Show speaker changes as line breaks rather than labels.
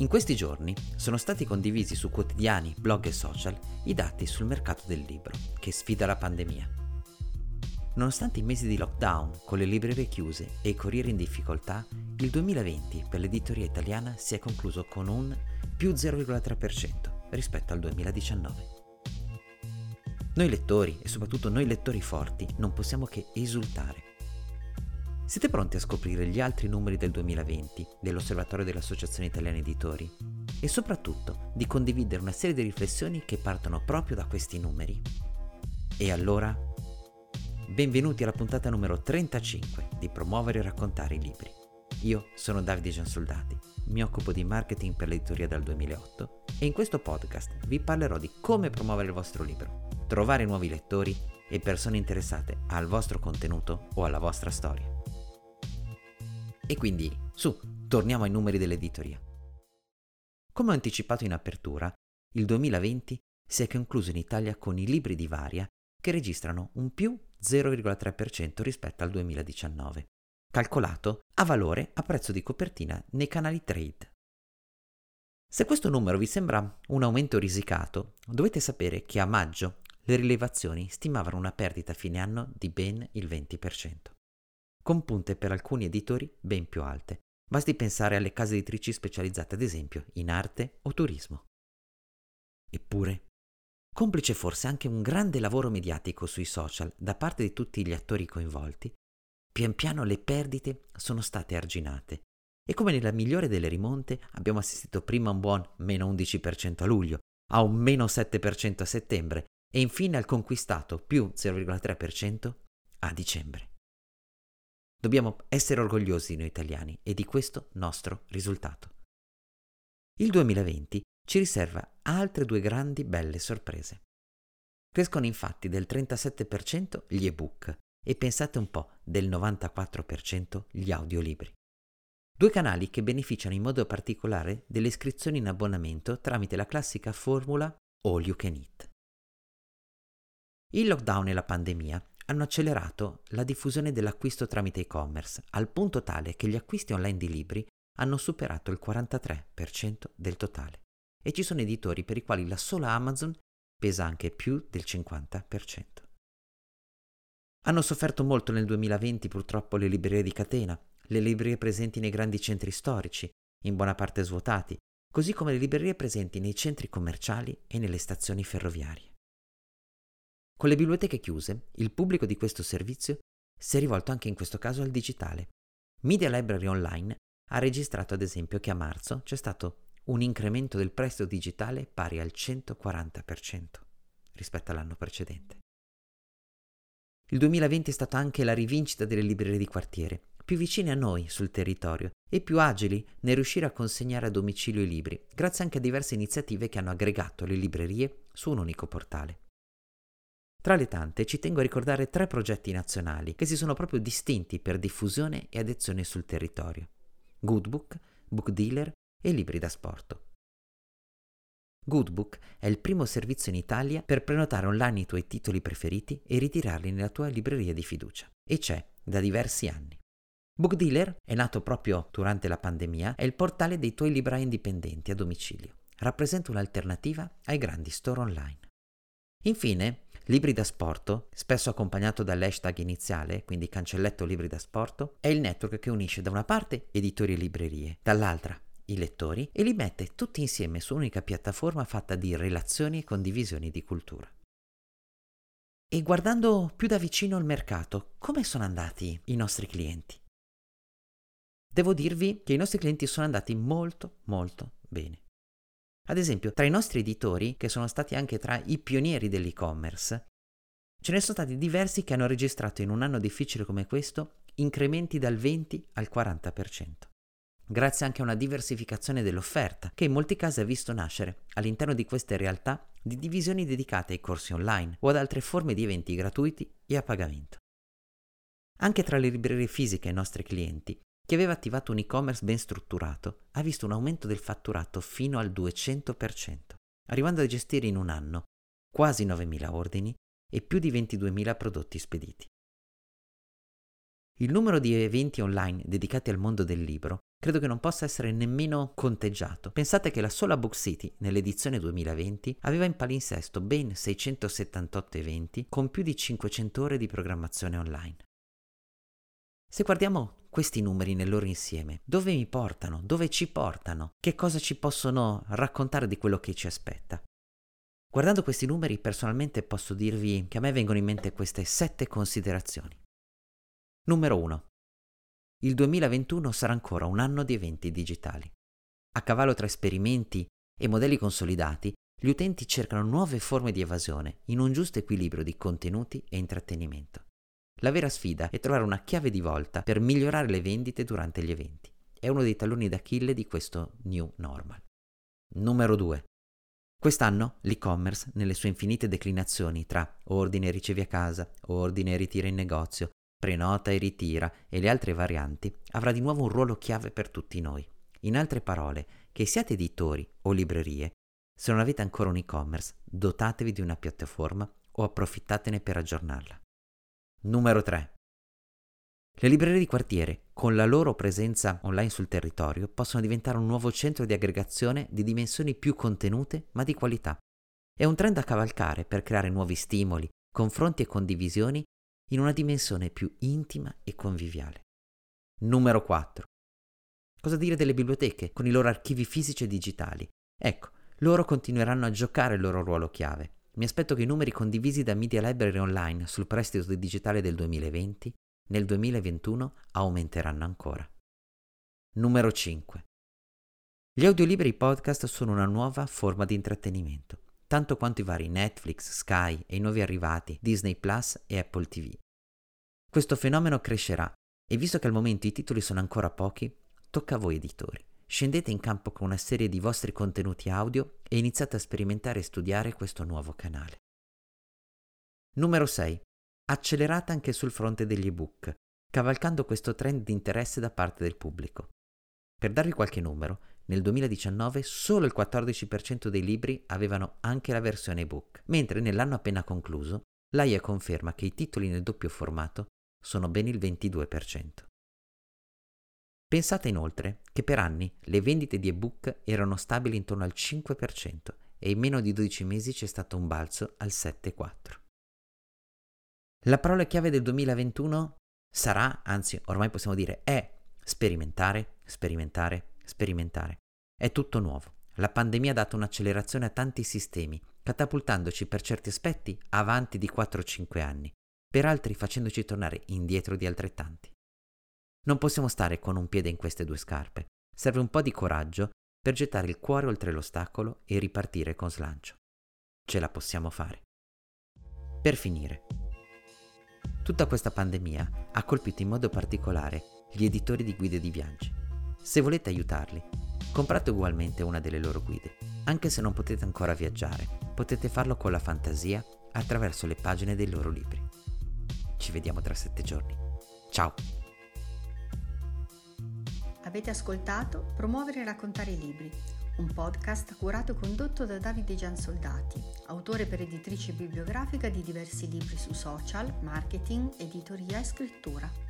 In questi giorni sono stati condivisi su quotidiani, blog e social i dati sul mercato del libro, che sfida la pandemia. Nonostante i mesi di lockdown, con le librerie chiuse e i corrieri in difficoltà, il 2020 per l'editoria italiana si è concluso con un più 0,3% rispetto al 2019. Noi lettori, e soprattutto noi lettori forti, non possiamo che esultare siete pronti a scoprire gli altri numeri del 2020 dell'Osservatorio dell'Associazione Italiana Editori? E soprattutto di condividere una serie di riflessioni che partono proprio da questi numeri? E allora, benvenuti alla puntata numero 35 di Promuovere e raccontare i libri. Io sono Davide Giansoldati, mi occupo di marketing per l'editoria dal 2008 e in questo podcast vi parlerò di come promuovere il vostro libro, trovare nuovi lettori e persone interessate al vostro contenuto o alla vostra storia. E quindi, su, torniamo ai numeri dell'editoria. Come ho anticipato in apertura, il 2020 si è concluso in Italia con i libri di Varia che registrano un più 0,3% rispetto al 2019, calcolato a valore a prezzo di copertina nei canali trade. Se questo numero vi sembra un aumento risicato, dovete sapere che a maggio le rilevazioni stimavano una perdita a fine anno di ben il 20% con punte per alcuni editori ben più alte. Basti pensare alle case editrici specializzate ad esempio in arte o turismo. Eppure, complice forse anche un grande lavoro mediatico sui social da parte di tutti gli attori coinvolti, pian piano le perdite sono state arginate e come nella migliore delle rimonte abbiamo assistito prima a un buon meno 11% a luglio, a un meno 7% a settembre e infine al conquistato più 0,3% a dicembre. Dobbiamo essere orgogliosi noi italiani e di questo nostro risultato. Il 2020 ci riserva altre due grandi belle sorprese. Crescono infatti del 37% gli ebook e pensate un po' del 94% gli audiolibri. Due canali che beneficiano in modo particolare delle iscrizioni in abbonamento tramite la classica formula All You Can Eat. Il lockdown e la pandemia hanno accelerato la diffusione dell'acquisto tramite e-commerce, al punto tale che gli acquisti online di libri hanno superato il 43% del totale. E ci sono editori per i quali la sola Amazon pesa anche più del 50%. Hanno sofferto molto nel 2020 purtroppo le librerie di catena, le librerie presenti nei grandi centri storici, in buona parte svuotati, così come le librerie presenti nei centri commerciali e nelle stazioni ferroviarie. Con le biblioteche chiuse, il pubblico di questo servizio si è rivolto anche in questo caso al digitale. Media Library Online ha registrato ad esempio che a marzo c'è stato un incremento del prestito digitale pari al 140% rispetto all'anno precedente. Il 2020 è stata anche la rivincita delle librerie di quartiere, più vicine a noi sul territorio e più agili nel riuscire a consegnare a domicilio i libri, grazie anche a diverse iniziative che hanno aggregato le librerie su un unico portale. Tra le tante ci tengo a ricordare tre progetti nazionali che si sono proprio distinti per diffusione e adezione sul territorio. Goodbook, Book Dealer e Libri da Sport. Goodbook è il primo servizio in Italia per prenotare online i tuoi titoli preferiti e ritirarli nella tua libreria di fiducia e c'è da diversi anni. Book Dealer è nato proprio durante la pandemia, è il portale dei tuoi librai indipendenti a domicilio. Rappresenta un'alternativa ai grandi store online. Infine, Libri da Sporto, spesso accompagnato dall'hashtag iniziale, quindi cancelletto Libri da Sporto, è il network che unisce da una parte editori e librerie, dall'altra i lettori e li mette tutti insieme su un'unica piattaforma fatta di relazioni e condivisioni di cultura. E guardando più da vicino il mercato, come sono andati i nostri clienti? Devo dirvi che i nostri clienti sono andati molto molto bene. Ad esempio, tra i nostri editori, che sono stati anche tra i pionieri dell'e-commerce, ce ne sono stati diversi che hanno registrato in un anno difficile come questo incrementi dal 20 al 40%, grazie anche a una diversificazione dell'offerta che in molti casi ha visto nascere all'interno di queste realtà di divisioni dedicate ai corsi online o ad altre forme di eventi gratuiti e a pagamento. Anche tra le librerie fisiche ai nostri clienti chi aveva attivato un e-commerce ben strutturato ha visto un aumento del fatturato fino al 200%, arrivando a gestire in un anno quasi 9.000 ordini e più di 22.000 prodotti spediti. Il numero di eventi online dedicati al mondo del libro credo che non possa essere nemmeno conteggiato. Pensate che la sola Book City nell'edizione 2020 aveva in palinsesto ben 678 eventi con più di 500 ore di programmazione online. Se guardiamo questi numeri nel loro insieme, dove mi portano, dove ci portano, che cosa ci possono raccontare di quello che ci aspetta. Guardando questi numeri personalmente posso dirvi che a me vengono in mente queste sette considerazioni. Numero 1. Il 2021 sarà ancora un anno di eventi digitali. A cavallo tra esperimenti e modelli consolidati, gli utenti cercano nuove forme di evasione in un giusto equilibrio di contenuti e intrattenimento. La vera sfida è trovare una chiave di volta per migliorare le vendite durante gli eventi. È uno dei talloni d'Achille di questo new normal. Numero 2. Quest'anno l'e-commerce, nelle sue infinite declinazioni tra ordine e ricevi a casa, ordine e ritira in negozio, prenota e ritira e le altre varianti, avrà di nuovo un ruolo chiave per tutti noi. In altre parole, che siate editori o librerie, se non avete ancora un e-commerce, dotatevi di una piattaforma o approfittatene per aggiornarla. Numero 3. Le librerie di quartiere, con la loro presenza online sul territorio, possono diventare un nuovo centro di aggregazione di dimensioni più contenute ma di qualità. È un trend da cavalcare per creare nuovi stimoli, confronti e condivisioni in una dimensione più intima e conviviale. Numero 4. Cosa dire delle biblioteche con i loro archivi fisici e digitali? Ecco, loro continueranno a giocare il loro ruolo chiave. Mi aspetto che i numeri condivisi da Media Library Online sul prestito digitale del 2020 nel 2021 aumenteranno ancora. Numero 5. Gli audiolibri podcast sono una nuova forma di intrattenimento, tanto quanto i vari Netflix, Sky e i nuovi arrivati Disney Plus e Apple TV. Questo fenomeno crescerà e visto che al momento i titoli sono ancora pochi, tocca a voi editori scendete in campo con una serie di vostri contenuti audio e iniziate a sperimentare e studiare questo nuovo canale. Numero 6. Accelerate anche sul fronte degli ebook, cavalcando questo trend di interesse da parte del pubblico. Per darvi qualche numero, nel 2019 solo il 14% dei libri avevano anche la versione ebook, mentre nell'anno appena concluso l'AIA conferma che i titoli nel doppio formato sono ben il 22%. Pensate inoltre che per anni le vendite di ebook erano stabili intorno al 5% e in meno di 12 mesi c'è stato un balzo al 7,4%. La parola chiave del 2021 sarà, anzi ormai possiamo dire è sperimentare, sperimentare, sperimentare. È tutto nuovo. La pandemia ha dato un'accelerazione a tanti sistemi, catapultandoci per certi aspetti avanti di 4-5 anni, per altri facendoci tornare indietro di altrettanti. Non possiamo stare con un piede in queste due scarpe. Serve un po' di coraggio per gettare il cuore oltre l'ostacolo e ripartire con slancio. Ce la possiamo fare. Per finire, tutta questa pandemia ha colpito in modo particolare gli editori di guide di viaggi. Se volete aiutarli, comprate ugualmente una delle loro guide. Anche se non potete ancora viaggiare, potete farlo con la fantasia attraverso le pagine dei loro libri. Ci vediamo tra sette giorni. Ciao!
Avete ascoltato Promuovere e raccontare i libri, un podcast curato e condotto da Davide Giansoldati, autore per editrice bibliografica di diversi libri su social, marketing, editoria e scrittura.